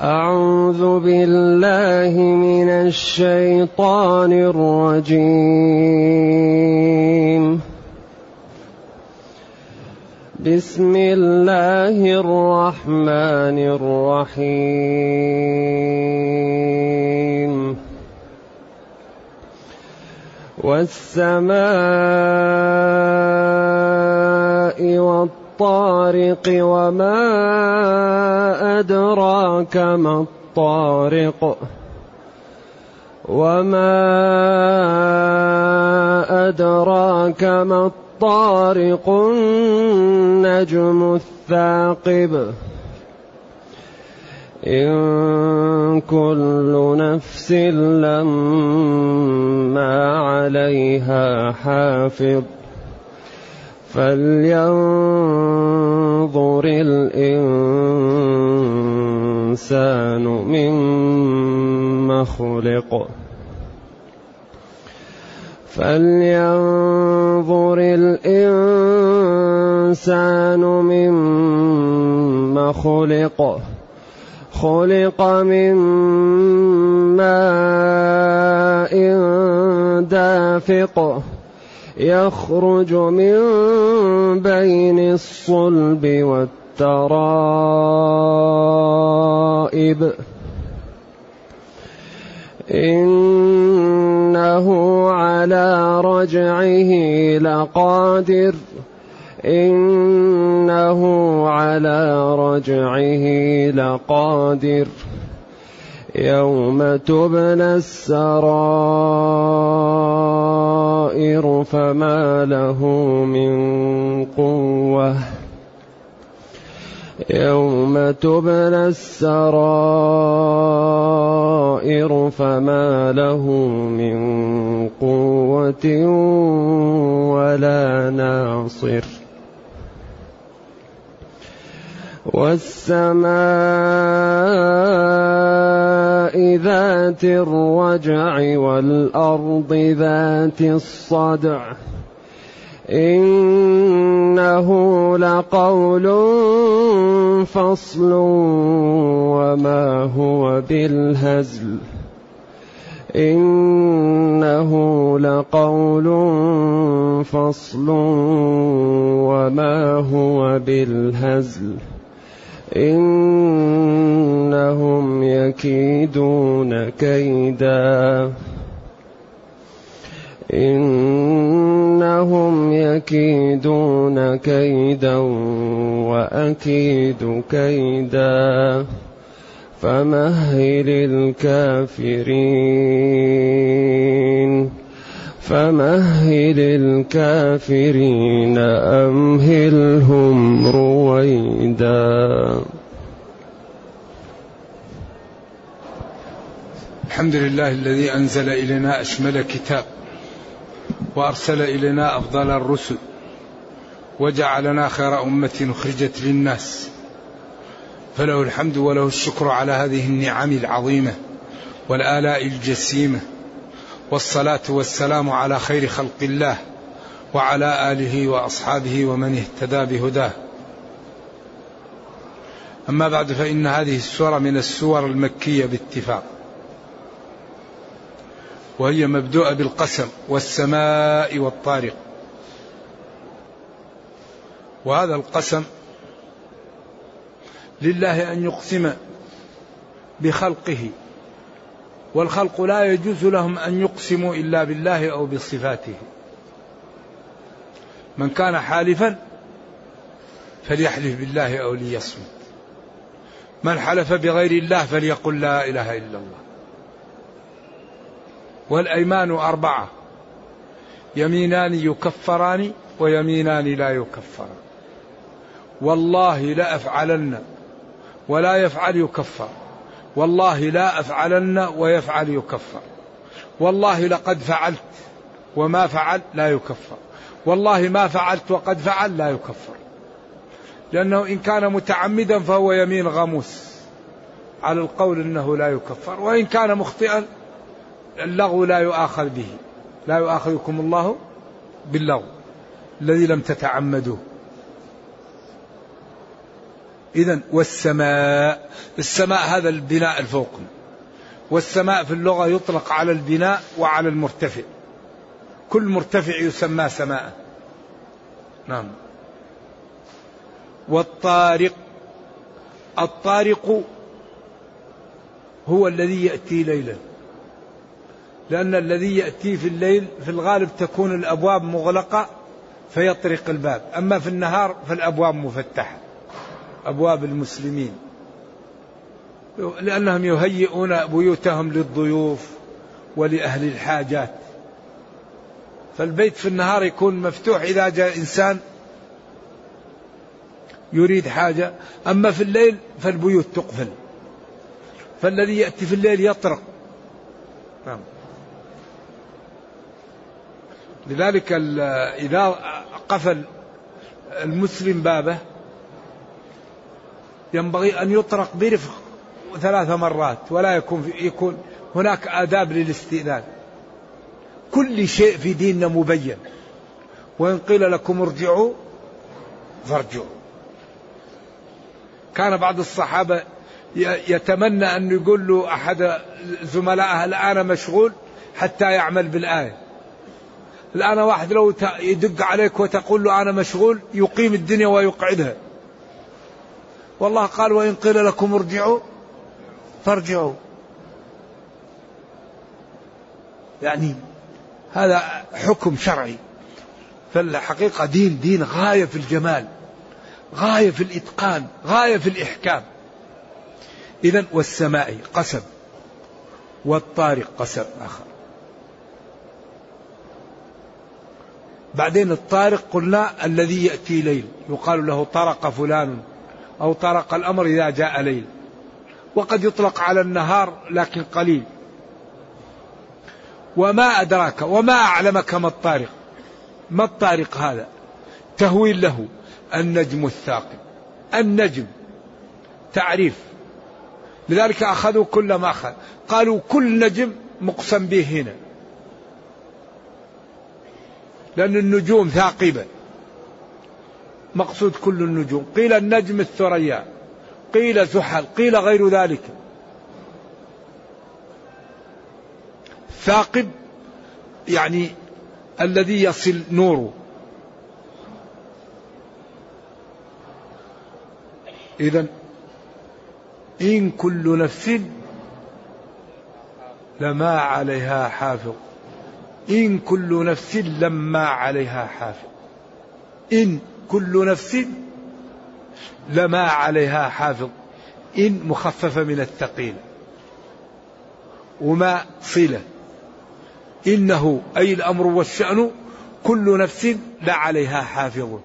أعوذ بالله من الشيطان الرجيم. بسم الله الرحمن الرحيم. والسماء والطير الطارق وما أدراك ما الطارق وما أدراك ما الطارق النجم الثاقب إن كل نفس لما عليها حافظ فلينظر الإنسان مما خلق فلينظر الإنسان مما خلق خلق من ماء دافق يخرج من بين الصلب والترائب. إنه على رجعه لقادر. إنه على رجعه لقادر. يوم تبلى السرائر. فما له من قوة. يوم تبلى السرائر فما له من قوة ولا ناصر. والسماء ذات الرجع والأرض ذات الصدع. إنه لقول فصل وما هو بالهزل. إنه لقول فصل وما هو بالهزل. إنهم يكيدون كيدا. إنهم يكيدون كيدا وأكيد كيدا. فمهل الكافرين. فمهل الكافرين أمهلهم رويدا. الحمد لله الذي أنزل إلينا أشمل كتاب وأرسل إلينا أفضل الرسل وجعلنا خير أمة أخرجت للناس. فله الحمد وله الشكر على هذه النعم العظيمة والآلاء الجسيمة والصلاة والسلام على خير خلق الله وعلى آله وأصحابه ومن اهتدى بهداه. أما بعد فإن هذه السورة من السور المكية باتفاق وهي مبدوءة بالقسم والسماء والطارق. وهذا القسم لله أن يقسم بخلقه والخلق لا يجوز لهم أن يقسموا إلا بالله أو بصفاته. من كان حالفا فليحلف بالله أو ليصمت. من حلف بغير الله فليقل لا إله إلا الله. والأيمان أربعة. يمينان يكفران ويمينان لا يكفران. والله لأفعلن ولا يفعل يكفر. والله لا أفعلن ويفعل يكفر. والله لقد فعلت وما فعل لا يكفر. والله ما فعلت وقد فعل لا يكفر. لأنه إن كان متعمدا فهو يمين غموس على القول أنه لا يكفر. وإن كان مخطئا اللغو لا يؤاخذ به. لا يؤاخذكم الله باللغو الذي لم تتعمدوه. إذا والسماء السماء هذا البناء الفوقي والسماء في اللغة يطلق على البناء وعلى المرتفع. كل مرتفع يسمى سماء. نعم. والطارق الطارق هو الذي يأتي ليلا. لأن الذي يأتي في الليل في الغالب تكون الأبواب مغلقة فيطرق الباب. أما في النهار فالأبواب مفتحة. أبواب المسلمين. لأنهم يهيئون بيوتهم للضيوف ولأهل الحاجات. فالبيت في النهار يكون مفتوح إذا جاء إنسان يريد حاجة. أما في الليل فالبيوت تقفل. فالذي يأتي في الليل يطرق. نعم. لذلك إذا قفل المسلم بابه ينبغي أن يطرق برفق ثلاث مرات ولا يكون يكون هناك آداب للاستئذان. كل شيء في ديننا مبين. وإن قيل لكم ارجعوا فارجعوا. كان بعض الصحابة يتمنى أن يقول له أحد زملائه الآن مشغول حتى يعمل بالآية. الآن واحد لو يدق عليك وتقول له أنا مشغول يقيم الدنيا ويقعدها. والله قال وإن قيل لكم ارجعوا فارجعوا. يعني هذا حكم شرعي. فالحقيقة دين دين غاية في الجمال غاية في الإتقان غاية في الإحكام. إذا والسماء قسم والطارق قسم آخر. بعدين الطارق قلنا الذي يأتي ليل يقال له طرق فلان. أو طرق الأمر إذا جاء ليل. وقد يطلق على النهار لكن قليل. وما أدراك وما أعلمك ما الطارق. ما الطارق هذا؟ تهويل له النجم الثاقب. النجم. تعريف. لذلك أخذوا كل ما أخذ. قالوا كل نجم مقسم به هنا. لأن النجوم ثاقبة. مقصود كل النجوم. قيل النجم الثريا قيل زحل قيل غير ذلك. ثاقب يعني الذي يصل نوره. إذا إن كل نفس لما عليها حافظ. إن كل نفس لما عليها حافظ. إن كل نفس لما عليها حافظ إن مخففة من الثقيل. وما صلة. إنه أي الأمر والشأن كل نفس لا عليها حافظ.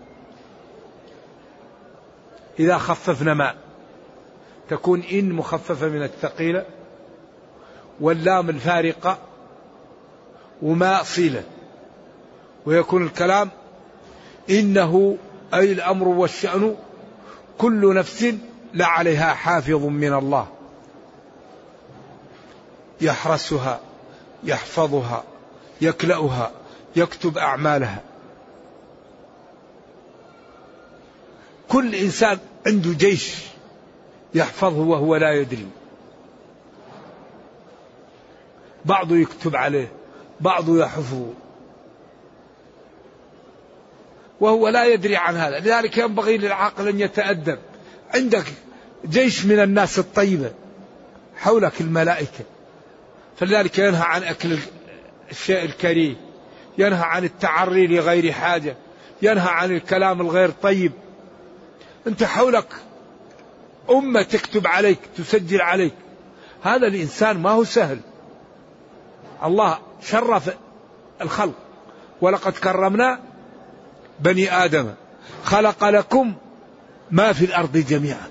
إذا خففنا ما تكون إن مخففة من الثقيلة واللام الفارقة وما صلة. ويكون الكلام إنه أي الأمر والشأن كل نفس لعليها حافظ من الله. يحرسها يحفظها يكلأها يكتب أعمالها. كل إنسان عنده جيش يحفظه وهو لا يدري. بعضه يكتب عليه بعضه يحفظه. وهو لا يدري عن هذا. لذلك ينبغي للعاقل أن يتأدب. عندك جيش من الناس الطيبة حولك الملائكة. فلذلك ينهى عن أكل الشيء الكريه. ينهى عن التعري لغير حاجة. ينهى عن الكلام الغير طيب. أنت حولك أمة تكتب عليك تسجل عليك. هذا الإنسان ما هو سهل. الله شرف الخلق. ولقد كرمنا بني آدم خلق لكم ما في الأرض جميعا.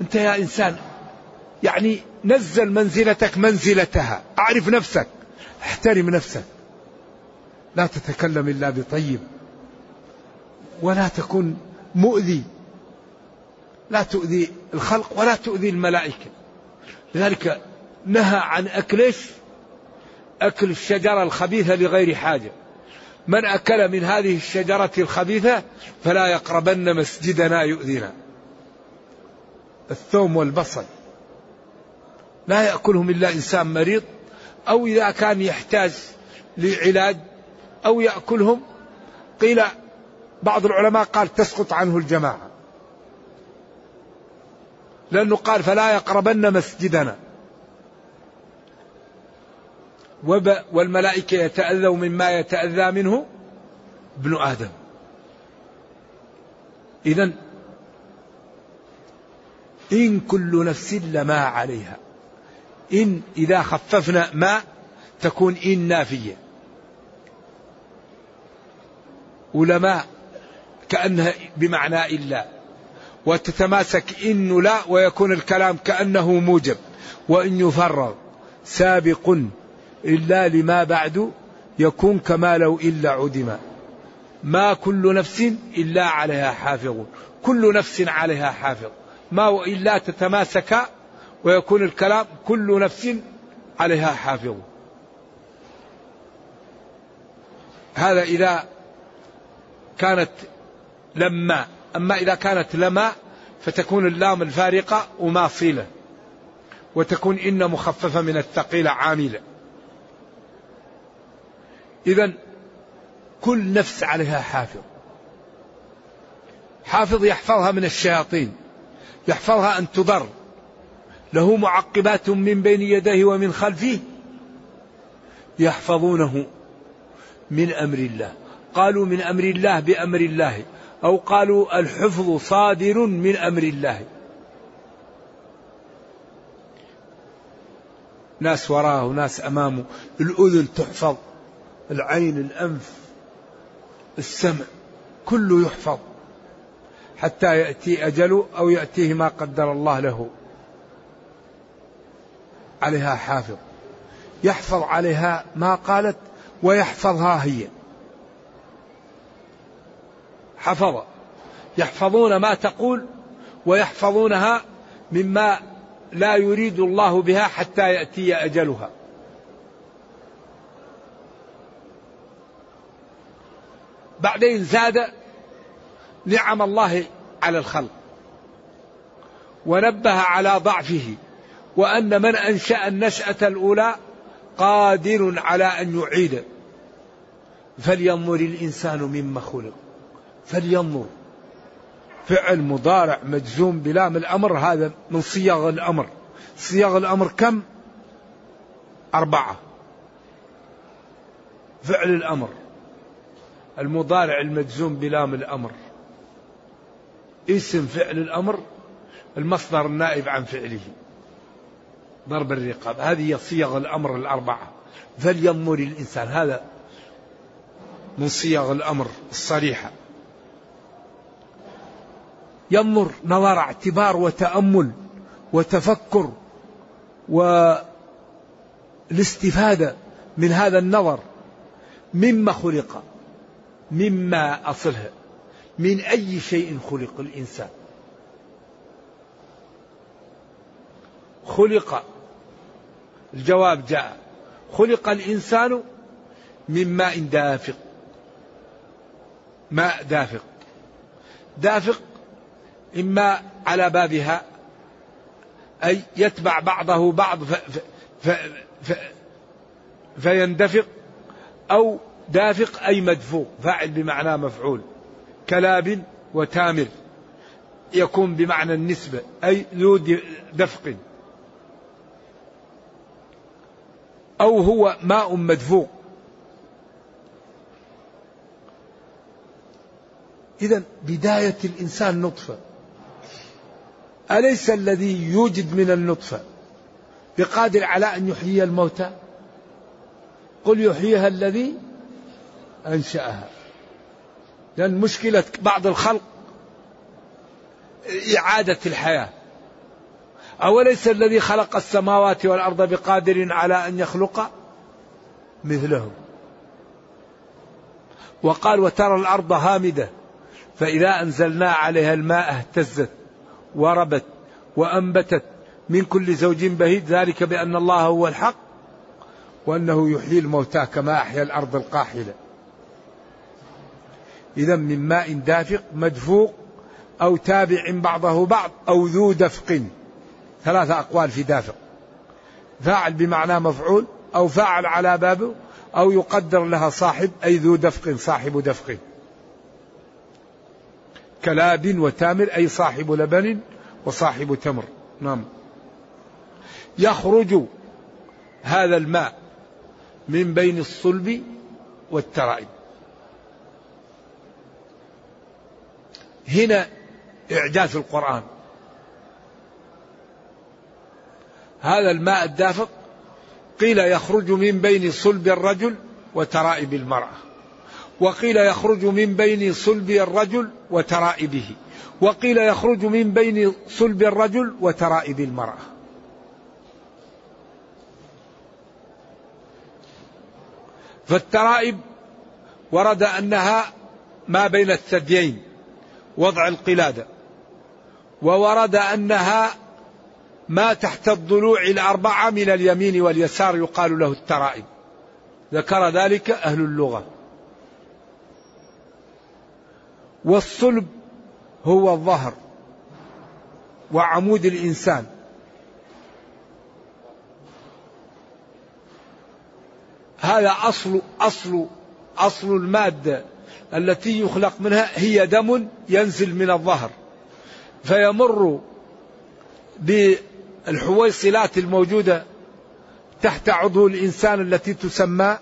أنت يا إنسان يعني نزل منزلتك منزلتها. أعرف نفسك احترم نفسك. لا تتكلم إلا بطيب ولا تكن مؤذي. لا تؤذي الخلق ولا تؤذي الملائكة. لذلك نهى عن أكل أكل الشجرة الخبيثة لغير حاجة. من أكل من هذه الشجرة الخبيثة فلا يقربن مسجدنا يؤذينا. الثوم والبصل. لا يأكلهم إلا إنسان مريض أو إذا كان يحتاج لعلاج أو يأكلهم. قيل بعض العلماء قال تسقط عنه الجماعة. لأنه قال فلا يقربن مسجدنا. والملائكة يتأذوا مما يتأذى منه ابن آدم. إذا إن كل نفس لما عليها. إن إذا خففنا ما تكون إن نافية. ولما كأنها بمعنى إلا. وتتماسك إن لا ويكون الكلام كأنه موجب. وإن يفرغ. سابق إلا لما بعد يكون كما لو إلا عدما ما كل نفس إلا عليها حافظ. كل نفس عليها حافظ. ما وإلا تتماسك ويكون الكلام كل نفس عليها حافظ. هذا إذا كانت لما. أما إذا كانت لما فتكون اللام الفارقة وما صيلة وتكون إن مخففة من الثقيلة عاملة. إذا كل نفس عليها حافظ. حافظ يحفظها من الشياطين يحفظها أن تضر. له معقبات من بين يديه ومن خلفه يحفظونه من أمر الله. قالوا من أمر الله بأمر الله أو قالوا الحفظ صادر من أمر الله. ناس وراه وناس أمامه الأذن تحفظ. العين الأنف السمع كله يحفظ. حتى يأتي أجله أو يأتيه ما قدر الله له. عليها حافظ. يحفظ عليها ما قالت ويحفظها هي. حفظ. يحفظون ما تقول ويحفظونها مما لا يريد الله بها حتى يأتي أجلها. بعدين زاد نعم الله على الخلق ونبه على ضعفه وأن من أنشأ النشأة الأولى قادر على أن يعيد. فلينظر الإنسان مما خلق. فلينظر. فعل مضارع مجزوم بلام الأمر هذا من صيغ الأمر. صيغ الأمر كم؟ أربعة. فعل الأمر. المضارع المجزوم بلام الأمر. اسم فعل الأمر المصدر النائب عن فعله. ضرب الرقاب هذه صيغ الأمر الأربعة. فلينظر الإنسان هذا من صيغ الأمر الصريحة. ينظر نظر اعتبار وتأمل وتفكر والاستفادة من هذا النظر. مما خلق. مما أصلها من أي شيء خلق الإنسان. خلق. الجواب جاء. خلق الإنسان من ماء دافق. ماء دافق. دافق إما على بابها أي يتبع بعضه بعض ف ف ف فيندفق أو دافق أي مدفوق فاعل بمعنى مفعول كلاب وتامر يكون بمعنى النسبة أي ذو دفق. أو هو ماء مدفوق إذا بداية الإنسان نطفة. أليس الذي يوجد من النطفة؟ بقادر على أن يحيي الموتى؟ قل يحييها الذي أنشأها. لأن مشكلة بعض الخلق إعادة الحياة. أوليس الذي خلق السماوات والأرض بقادر على أن يخلق؟ مثله وقال وترى الأرض هامدة فإذا أنزلنا عليها الماء اهتزت وربت وأنبتت من كل زوج بهيج. ذلك بأن الله هو الحق وأنه يحيي الموتى كما أحيا الأرض القاحلة. إذا من ماء دافق مدفوق أو تابع بعضه بعض أو ذو دفق. ثلاثة أقوال في دافق. فاعل بمعنى مفعول أو فاعل على بابه أو يقدر لها صاحب أي ذو دفق صاحب دفق. كلاب وتامر أي صاحب لبن وصاحب تمر. نعم. يخرج هذا الماء من بين الصلب والترائب. هنا إعجاز القرآن. هذا الماء الدافق قيل يخرج من بين صلب الرجل وترائب المرأة وقيل يخرج من بين صلب الرجل وترائبه وقيل يخرج من بين صلب الرجل وترائب المرأة. فالترائب ورد أنها ما بين الثديين وضع القلادة وورد أنها ما تحت الضلوع الأربعة من اليمين واليسار يقال له الترائب. ذكر ذلك أهل اللغة. والصلب هو الظهر وعمود الإنسان. هذا أصل أصل أصل المادة. التي يخلق منها هي دم ينزل من الظهر فيمر بالحويصلات الموجودة تحت عضو الإنسان التي تسمى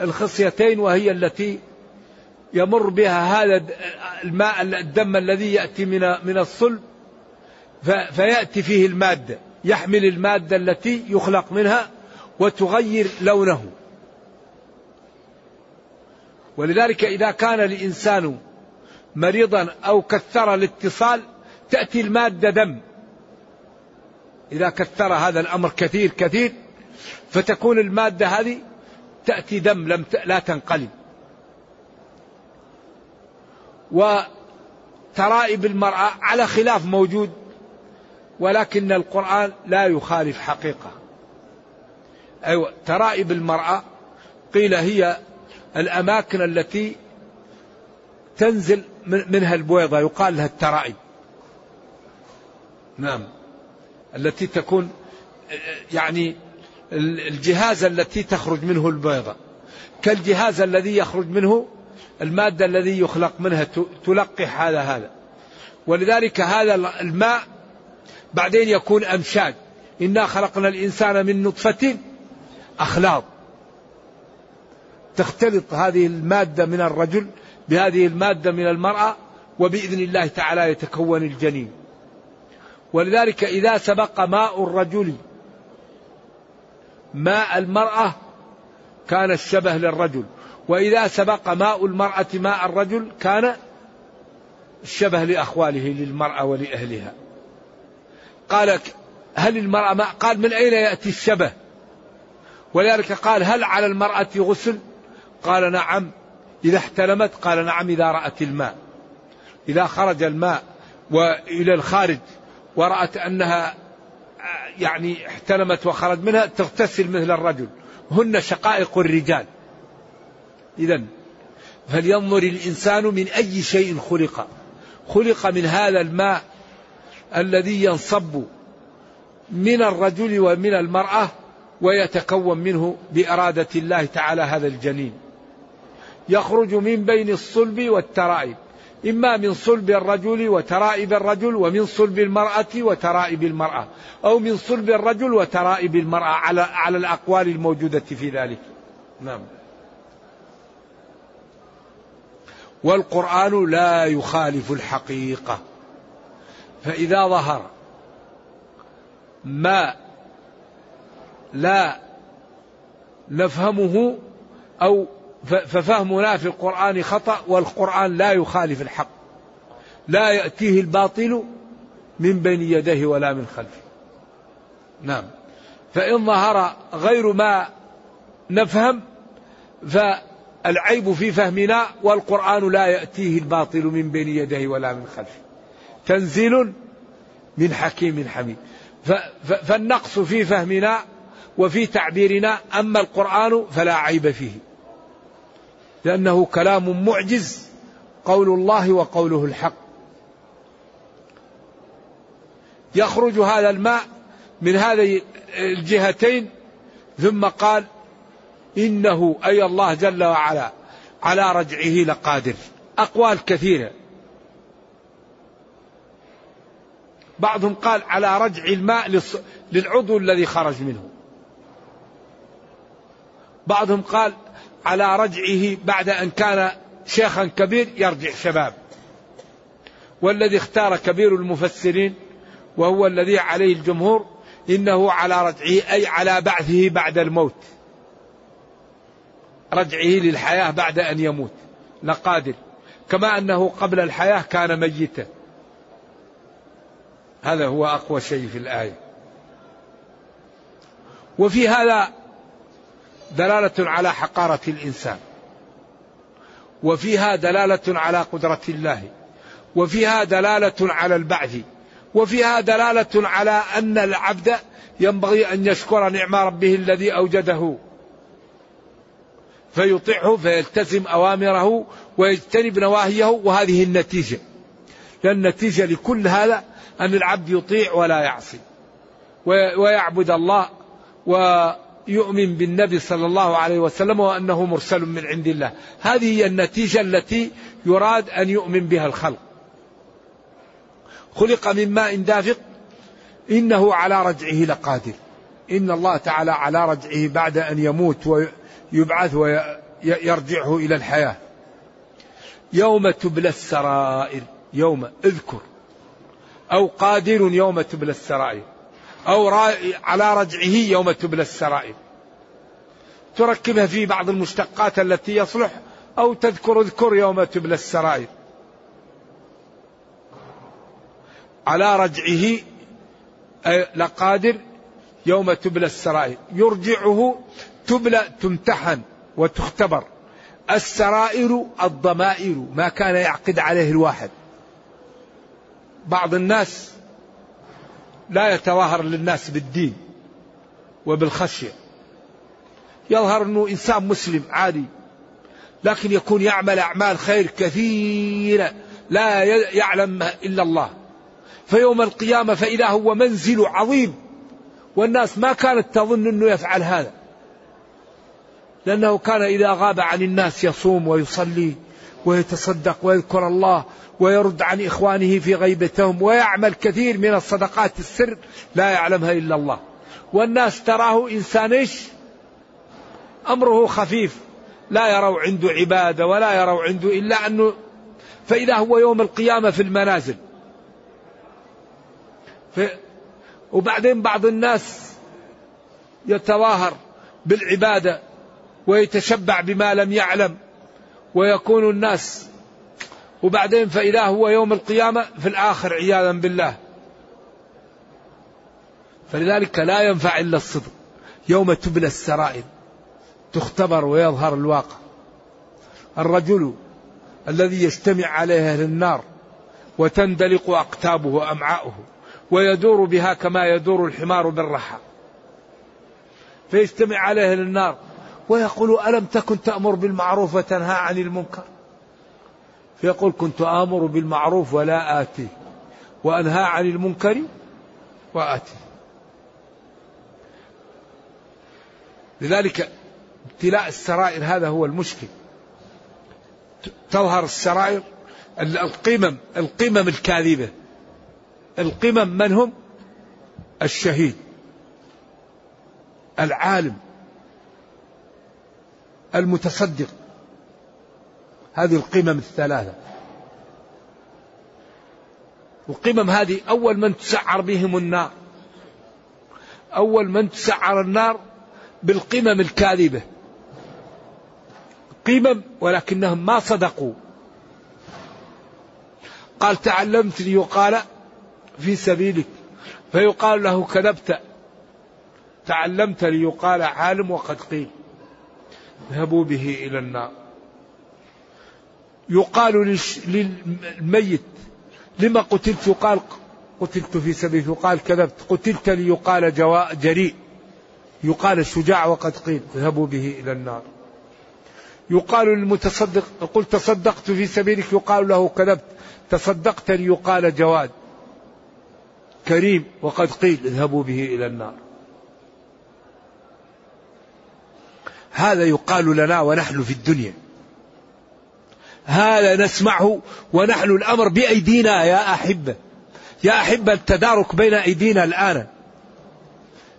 الخصيتين وهي التي يمر بها هذا الماء الدم الذي يأتي من من الصلب فيأتي فيه المادة يحمل المادة التي يخلق منها وتغير لونه. ولذلك إذا كان الإنسان مريضا أو كثر الاتصال تأتي المادة دم. إذا كثر هذا الأمر كثير كثير فتكون المادة هذه تأتي دم لم لا تنقلب. وترائب المرأة على خلاف موجود ولكن القرآن لا يخالف حقيقة. أيوة ترائب المرأة قيل هي الأماكن التي تنزل منها البويضة يقال لها الترائب. نعم. التي تكون يعني الجهاز التي تخرج منه البيضة كالجهاز الذي يخرج منه المادة الذي يخلق منها تلقح هذا هذا. ولذلك هذا الماء بعدين يكون أمشاج. إنا خلقنا الإنسان من نطفة أخلاط تختلط هذه المادة من الرجل بهذه المادة من المرأة وبإذن الله تعالى يتكون الجنين. ولذلك إذا سبق ماء الرجل ماء المرأة كان الشبه للرجل. وإذا سبق ماء المرأة ماء الرجل كان الشبه لأخواله للمرأة ولأهلها. قال هل المرأة ماء؟ قال من أين يأتي الشبه؟ ولذلك قال هل على المرأة غسل؟ قال نعم إذا احتلمت قال نعم إذا رأت الماء. إذا خرج الماء وإلى الخارج ورأت أنها يعني احتلمت وخرج منها تغتسل مثل الرجل. هن شقائق الرجال. إذا فلينظر الإنسان من أي شيء خلق. خلق من هذا الماء الذي ينصب من الرجل ومن المرأة ويتكون منه بإرادة الله تعالى هذا الجنين. يخرج من بين الصلب والترائب. إما من صلب الرجل وترائب الرجل ومن صلب المرأة وترائب المرأة. أو من صلب الرجل وترائب المرأة على على الأقوال الموجودة في ذلك. نعم. والقرآن لا يخالف الحقيقة. فإذا ظهر ما لا نفهمه أو ففهمنا في القرآن خطأ والقرآن لا يخالف الحق. لا يأتيه الباطل من بين يديه ولا من خلفه. نعم. فإن ظهر غير ما نفهم فالعيب في فهمنا والقرآن لا يأتيه الباطل من بين يديه ولا من خلفه. تنزيل من حكيم حميد. فالنقص في فهمنا وفي تعبيرنا أما القرآن فلا عيب فيه. لأنه كلام معجز قول الله وقوله الحق. يخرج هذا الماء من هذه الجهتين ثم قال إنه أي الله جل وعلا على رجعه لقادر. أقوال كثيرة. بعضهم قال على رجع الماء للعضو الذي خرج منه. بعضهم قال على رجعه بعد أن كان شيخا كبير يرجع شباب. والذي اختار كبير المفسرين وهو الذي عليه الجمهور إنه على رجعه أي على بعثه بعد الموت. رجعه للحياة بعد أن يموت. لقادر. كما أنه قبل الحياة كان ميتا. هذا هو أقوى شيء في الآية. وفي هذا دلالة على حقارة الإنسان. وفيها دلالة على قدرة الله. وفيها دلالة على البعث. وفيها دلالة على أن العبد ينبغي أن يشكر نعم ربه الذي أوجده. فيطيعه فيلتزم أوامره ويجتنب نواهيه وهذه النتيجة. لأن النتيجة لكل هذا أن العبد يطيع ولا يعصي. ويعبد الله ويؤمن بالنبي صلى الله عليه وسلم وأنه مرسل من عند الله. هذه هي النتيجة التي يراد أن يؤمن بها الخلق. خلق من ماء دافق إنه على رجعه لقادر. إن الله تعالى على رجعه بعد أن يموت ويبعث ويرجعه إلى الحياة. يوم تبلى السرائر يوم أذكر. أو قادر يوم تبلى السرائر. أو على رجعه يوم تبلى السرائر. تركبها في بعض المشتقات التي يصلح أو تذكر اذكر يوم تبلى السرائر. على رجعه لقادر يوم تبلى السرائر. يرجعه تبلى تمتحن وتختبر. السرائر الضمائر ما كان يعقد عليه الواحد. بعض الناس لا يتظاهر للناس بالدين وبالخشية. يظهر أنه إنسان مسلم عادي. لكن يكون يعمل أعمال خير كثيرة لا يعلم إلا الله. فيوم القيامة فإذا هو منزل عظيم والناس ما كانت تظن أنه يفعل هذا. لأنه كان إذا غاب عن الناس يصوم ويصلي ويتصدق ويذكر الله ويرد عن إخوانه في غيبتهم ويعمل كثير من الصدقات السر لا يعلمها إلا الله. والناس تراه إنسان إيش؟ أمره خفيف. لا يروا عنده عبادة ولا يروا عنده إلا أنه فإذا هو يوم القيامة في المنازل. في وبعدين بعض الناس يتظاهر بالعبادة ويتشبع بما لم يعلم ويكون الناس. وبعدين فإذا هو يوم القيامة في الآخر عياذا بالله. فلذلك لا ينفع إلا الصدق يوم تبلى السرائر. تختبر ويظهر الواقع. الرجل الذي يجتمع عليه أهل النار وتندلق أقتابه وأمعاؤه ويدور بها كما يدور الحمار بالرحى. فيجتمع عليه أهل النار ويقول ألم تكن تأمر بالمعروف وتنهى عن المنكر؟ فيقول كنت آمر بالمعروف ولا آتي وأنهى عن المنكر وآتي. لذلك ابتلاء السرائر هذا هو المشكل. تظهر السرائر القمم القمم الكاذبة. القمم من هم؟ الشهيد. العالم. المتصدق. هذه القمم الثلاثة. القمم هذه أول من تسعر بهم النار. أول من تسعر النار بالقمم الكاذبة. قمم ولكنهم ما صدقوا. قال تعلمت ليقال في سبيلك. فيقال له كذبت. تعلمت ليقال عالم وقد قيل. اذهبوا به إلى النار. يقال للميت. لما قتلت يقال قتلت في سبيل يقال كذبت. قتلت ليقال جريء. يقال الشجاع وقد قيل. اذهبوا به إلى النار. يقال للمتصدق قل تصدقت في سبيلك يقال له كذبت. تصدقت يقال جواد. كريم وقد قيل اذهبوا به إلى النار. هذا يقال لنا ونحن في الدنيا. هذا نسمعه ونحن الأمر بأيدينا يا أحبة. يا أحبة التدارك بين أيدينا الآن.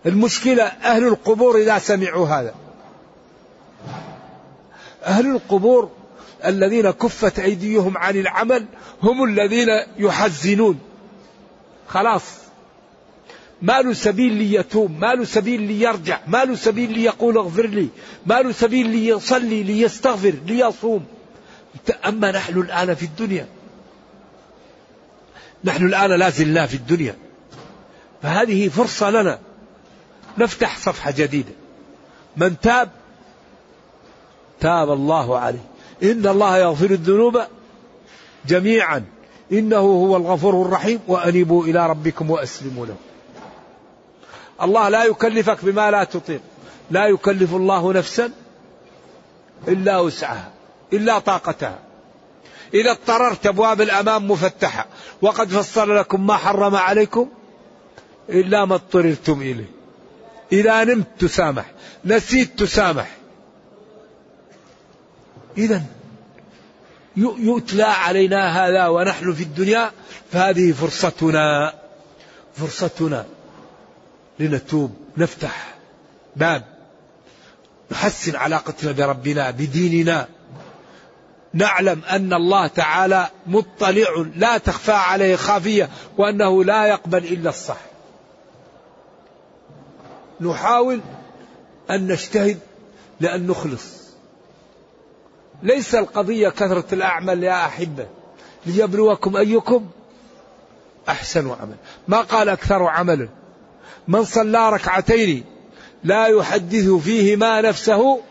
المشكلة أهل القبور إذا سمعوا هذا. أهل القبور الذين كفت أيديهم عن العمل هم الذين يحزنون. خلاص. ما له سبيل ليتوب ما له سبيل ليرجع ما له سبيل ليقول اغفر لي ما له سبيل ليصلي ليستغفر ليصوم. أما نحن الآن في الدنيا. نحن الآن لا زلنا في الدنيا. فهذه فرصة لنا. نفتح صفحة جديدة. من تاب تاب الله عليه. إن الله يغفر الذنوب جميعا. إنه هو الغفور الرحيم. وأنيبوا إلى ربكم وأسلموا له. الله لا يكلفك بما لا تطيق. لا يكلف الله نفسا إلا وسعها إلا طاقتها. إذا اضطررت أبواب الأمام مفتحة. وقد فصل لكم ما حرم عليكم إلا ما اضطررتم إليه. إذا نمت تسامح نسيت تسامح إذا يتلى علينا هذا ونحن في الدنيا فهذه فرصتنا فرصتنا لنتوب نفتح باب نحسن علاقتنا بربنا بديننا نعلم أن الله تعالى مطلع لا تخفى عليه خافية وأنه لا يقبل إلا الصح. نحاول أن نجتهد لأن نخلص. ليس القضية كثرة الأعمال يا أحبة. ليبلوكم أيكم أحسن عمل، ما قال أكثر عملا. من صلى ركعتين لا يحدث فيهما نفسه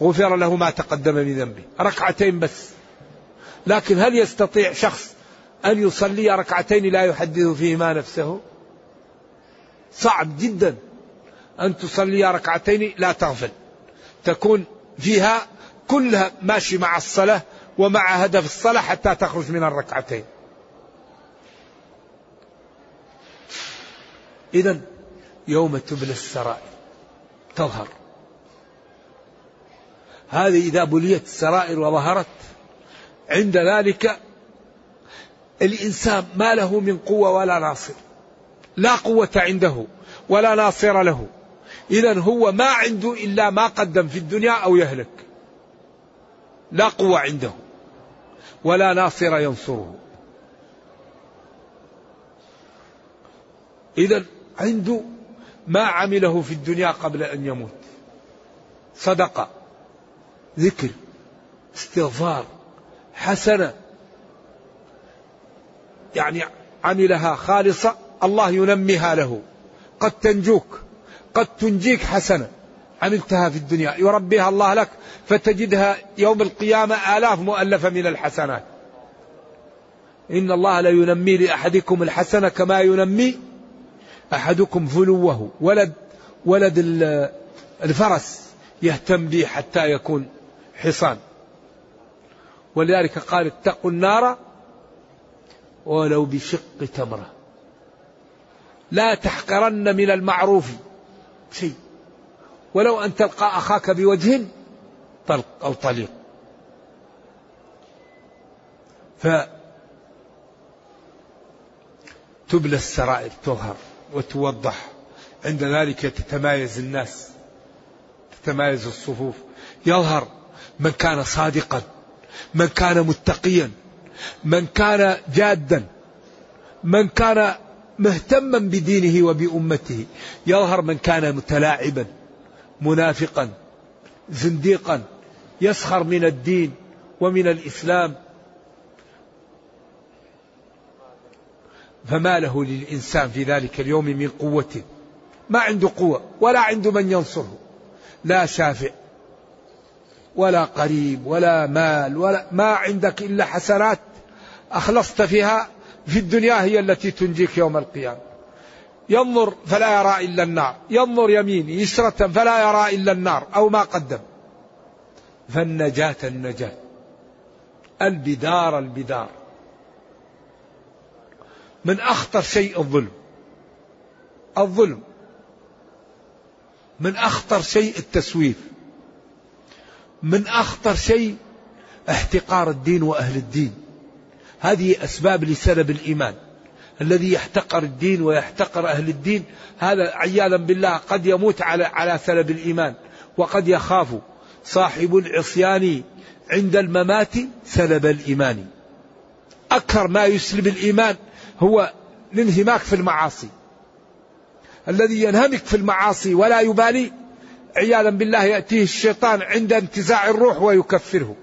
غفر له ما تقدم من ذنبه. ركعتين بس. لكن هل يستطيع شخص أن يصلي ركعتين لا يحدث فيهما نفسه؟ صعب جدا. أن تصلي ركعتين لا تغفل. تكون فيها كلها ماشي مع الصلاة ومع هدف الصلاة حتى تخرج من الركعتين. إذا يوم تبلى السرائر تظهر. هذه إذا بليت السرائر وظهرت عند ذلك الإنسان ما له من قوة ولا ناصر. لا قوة عنده ولا ناصر له. إذا هو ما عنده إلا ما قدم في الدنيا أو يهلك. لا قوة عنده ولا ناصر ينصره. إذا عنده ما عمله في الدنيا قبل أن يموت. صدقة ذكر استغفار حسنة. يعني عملها خالصة الله ينميها له. قد تنجوك قد تنجيك حسنة. عملتها في الدنيا. يربيها الله لك فتجدها يوم القيامة آلاف مؤلفة من الحسنات. إن الله لا ينمي لأحدكم الحسنة كما ينمي أحدكم فلوه. ولد ولد الفرس يهتم به حتى يكون حصان. ولذلك قال اتقوا النار ولو بشق تمرة. لا تحقرن من المعروف شيء. ولو أن تلقى أخاك بوجه طلق أو طليق. ف تبلى السرائر تظهر وتوضح. عند ذلك تتمايز الناس تتمايز الصفوف. يظهر من كان صادقا من كان متقيا من كان جادا من كان مهتما بدينه وبأمته. يظهر من كان متلاعبا. منافقا زنديقا يسخر من الدين ومن الإسلام. فما له للإنسان في ذلك اليوم من قوة. ما عنده قوة ولا عنده من ينصره. لا شافع ولا قريب ولا مال ولا ما عندك إلا حسنات أخلصت فيها. في الدنيا هي التي تنجيك يوم القيامة. ينظر فلا يرى إلا النار ينظر يمين يسرة فلا يرى إلا النار أو ما قدم. فالنجاة النجاة البدار البدار. من أخطر شيء الظلم الظلم. من أخطر شيء التسويف. من أخطر شيء احتقار الدين وأهل الدين. هذه أسباب لسلب الإيمان. الذي يحتقر الدين ويحتقر أهل الدين هذا عياذا بالله قد يموت على على سلب الإيمان وقد يخاف صاحب العصيان عند الممات سلب الإيمان. أكثر ما يسلب الإيمان هو الانهماك في المعاصي. الذي ينهمك في المعاصي ولا يبالي عياذا بالله يأتيه الشيطان عند انتزاع الروح ويكفره.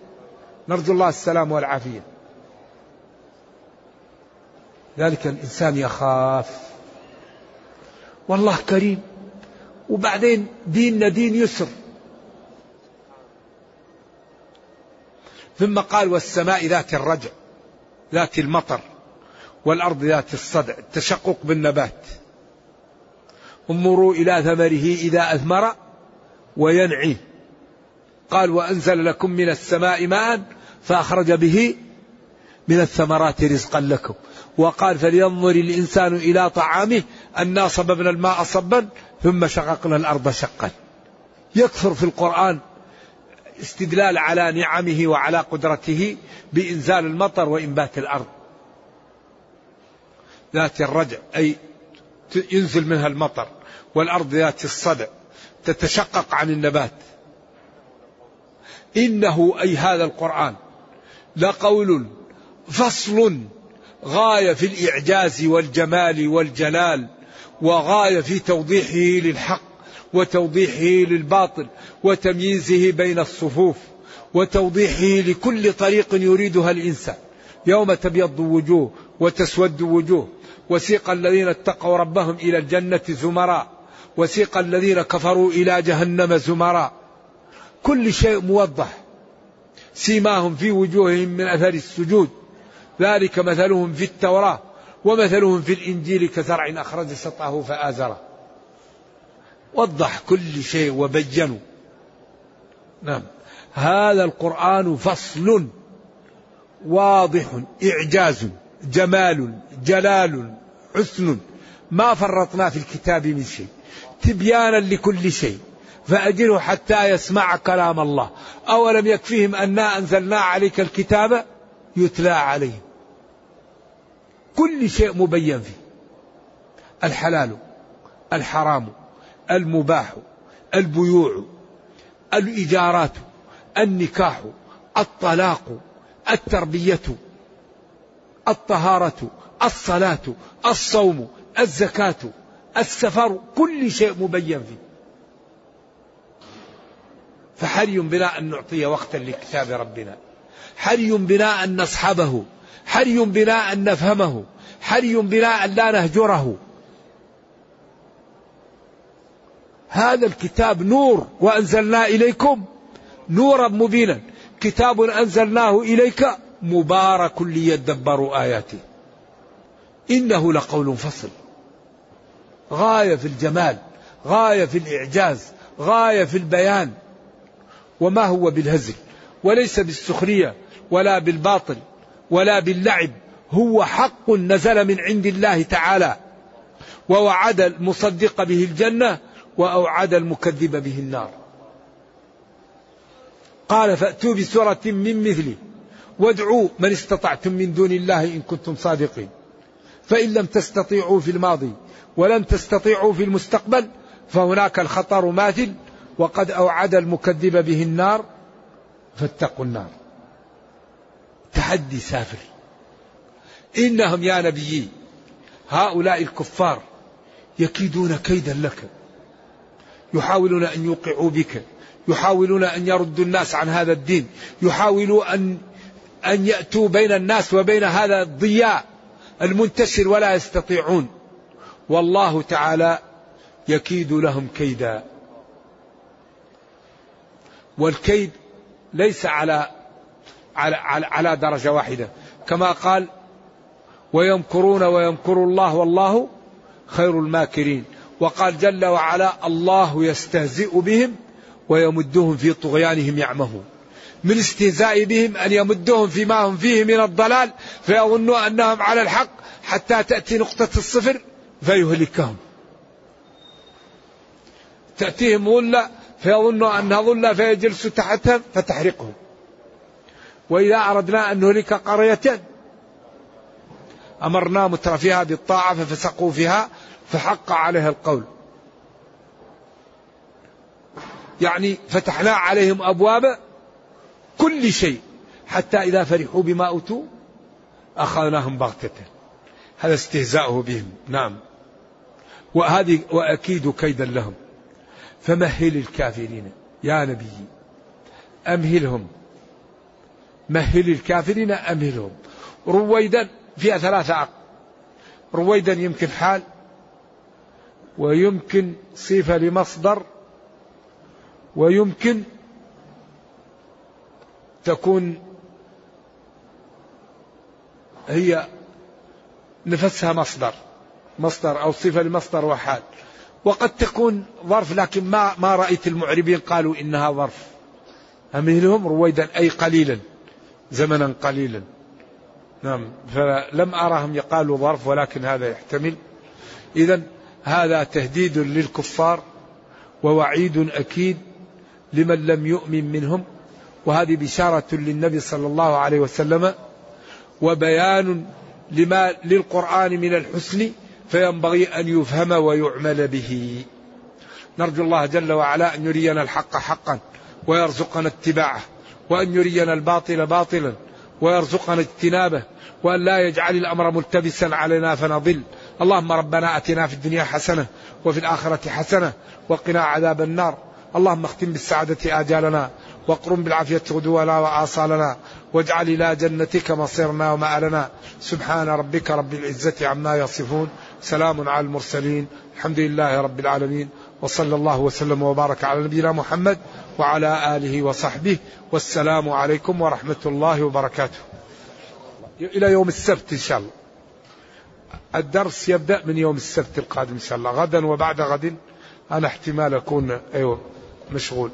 نرجو الله السلام والعافية. ذلك الإنسان يخاف. والله كريم. وبعدين ديننا دين يسر. ثم قال والسماء ذات الرجع ذات المطر والأرض ذات الصدع التشقق بالنبات. انظروا إلى ثمره إذا أثمر وينعي. قال وأنزل لكم من السماء ماء فأخرج به من الثمرات رزقا لكم. وقال فلينظر الإنسان إلى طعامه أنا صببنا الماء صبا ثم شققنا الأرض شقا. يكثر في القرآن استدلال على نعمه وعلى قدرته بإنزال المطر وإنبات الأرض. ذات الرجع أي ينزل منها المطر والأرض ذات الصدع تتشقق عن النبات. إنه أي هذا القرآن لقول فصل غاية في الإعجاز والجمال والجلال وغاية في توضيحه للحق وتوضيحه للباطل وتمييزه بين الصفوف وتوضيحه لكل طريق يريدها الإنسان. يوم تبيض وجوه وتسود وجوه وسيق الذين اتقوا ربهم إلى الجنة زمراء وسيق الذين كفروا إلى جهنم زمراء. كل شيء موضح سيماهم في وجوههم من أثر السجود. ذلك مثلهم في التوراة ومثلهم في الإنجيل كزرع أخرج شطأه فآزره. وضح كل شيء وبينوا. نعم. هذا القرآن فصل واضح إعجاز جمال جلال حسن. ما فرطنا في الكتاب من شيء. تبيانا لكل شيء. فأجله حتى يسمع كلام الله. أولم يكفيهم أنا أنزلنا عليك الكتاب يتلى عليهم. كل شيء مبين فيه. الحلال الحرام المباح البيوع الإيجارات النكاح الطلاق التربية الطهارة الصلاة الصوم الزكاة السفر كل شيء مبين فيه. فحري بنا أن نعطي وقتا لكتاب ربنا. حري بنا أن نصحبه. حري بنا أن نفهمه حري بنا أن لا نهجره. هذا الكتاب نور وأنزلنا إليكم نورا مبينا. كتاب أنزلناه إليك مبارك ليدبروا آياته إنه لقول فصل. غاية في الجمال غاية في الإعجاز غاية في البيان. وما هو بالهزل وليس بالسخرية ولا بالباطل. ولا باللعب. هو حق نزل من عند الله تعالى. ووعد المصدق به الجنة وأوعد المكذب به النار. قال فأتوا بسورة من مثله وادعوا من استطعتم من دون الله إن كنتم صادقين. فإن لم تستطيعوا في الماضي ولن تستطيعوا في المستقبل فهناك الخطر ماثل. وقد أوعد المكذب به النار. فاتقوا النار. تحدي سافر. إنهم يا نبيي هؤلاء الكفار يكيدون كيدا لك. يحاولون أن يوقعوا بك. يحاولون أن يردوا الناس عن هذا الدين. يحاولوا أن أن يأتوا بين الناس وبين هذا الضياء المنتشر ولا يستطيعون. والله تعالى يكيد لهم كيدا. والكيد ليس على على على, على درجة واحدة. كما قال ويمكرون ويمكر الله والله خير الماكرين. وقال جل وعلا الله يستهزئ بهم ويمدهم في طغيانهم يعمهون. من استهزاء بهم أن يمدهم فيما هم فيه من الضلال فيظنوا أنهم على الحق حتى تأتي نقطة الصفر فيهلكهم. تأتيهم ظلة فيظنوا أنها ظلة فيجلس تحتها فتحرقهم. وإذا أردنا أن نهلك قرية أمرنا مترفيها بالطاعة ففسقوا فيها فحق عليها القول. يعني فتحنا عليهم أبواب كل شيء حتى إذا فرحوا بما أوتوا أخذناهم بغتة. هذا استهزاؤه بهم. نعم. وهذه وأكيد كيدا لهم. فمهل الكافرين. يا نبي أمهلهم. مهل الكافرين أمهلهم رويدا فيها ثلاثة عقل. رويدا يمكن حال ويمكن صفة لمصدر ويمكن تكون هي نفسها مصدر مصدر أو صفة لمصدر وحال. وقد تكون ظرف لكن ما ما رأيت المعربين قالوا إنها ظرف. أمهلهم رويدا أي قليلا. زمنا قليلا. نعم. فلم أراهم يقالوا ظرف ولكن هذا يحتمل. إذا هذا تهديد للكفار ووعيد أكيد لمن لم يؤمن منهم. وهذه بشارة للنبي صلى الله عليه وسلم وبيان لما للقرآن من الحسن فينبغي أن يفهم ويعمل به. نرجو الله جل وعلا أن يرينا الحق حقا ويرزقنا اتباعه. وأن يرينا الباطل باطلا ويرزقنا اجتنابه وأن لا يجعل الأمر ملتبسا علينا فنضل. اللهم ربنا أتنا في الدنيا حسنة وفي الآخرة حسنة وقنا عذاب النار. اللهم اختم بالسعادة آجالنا واقرم بالعافية غدونا وآصالنا واجعل إلى جنتك مصيرنا ومآلنا. سبحان ربك رب العزة عما يصفون. سلام على المرسلين. الحمد لله رب العالمين. وصلى الله وسلم وبارك على نبينا محمد وعلى آله وصحبه والسلام عليكم ورحمة الله وبركاته. إلى يوم السبت إن شاء الله. الدرس يبدأ من يوم السبت القادم إن شاء الله. غدا وبعد غد أنا احتمال أكون أيوه مشغول.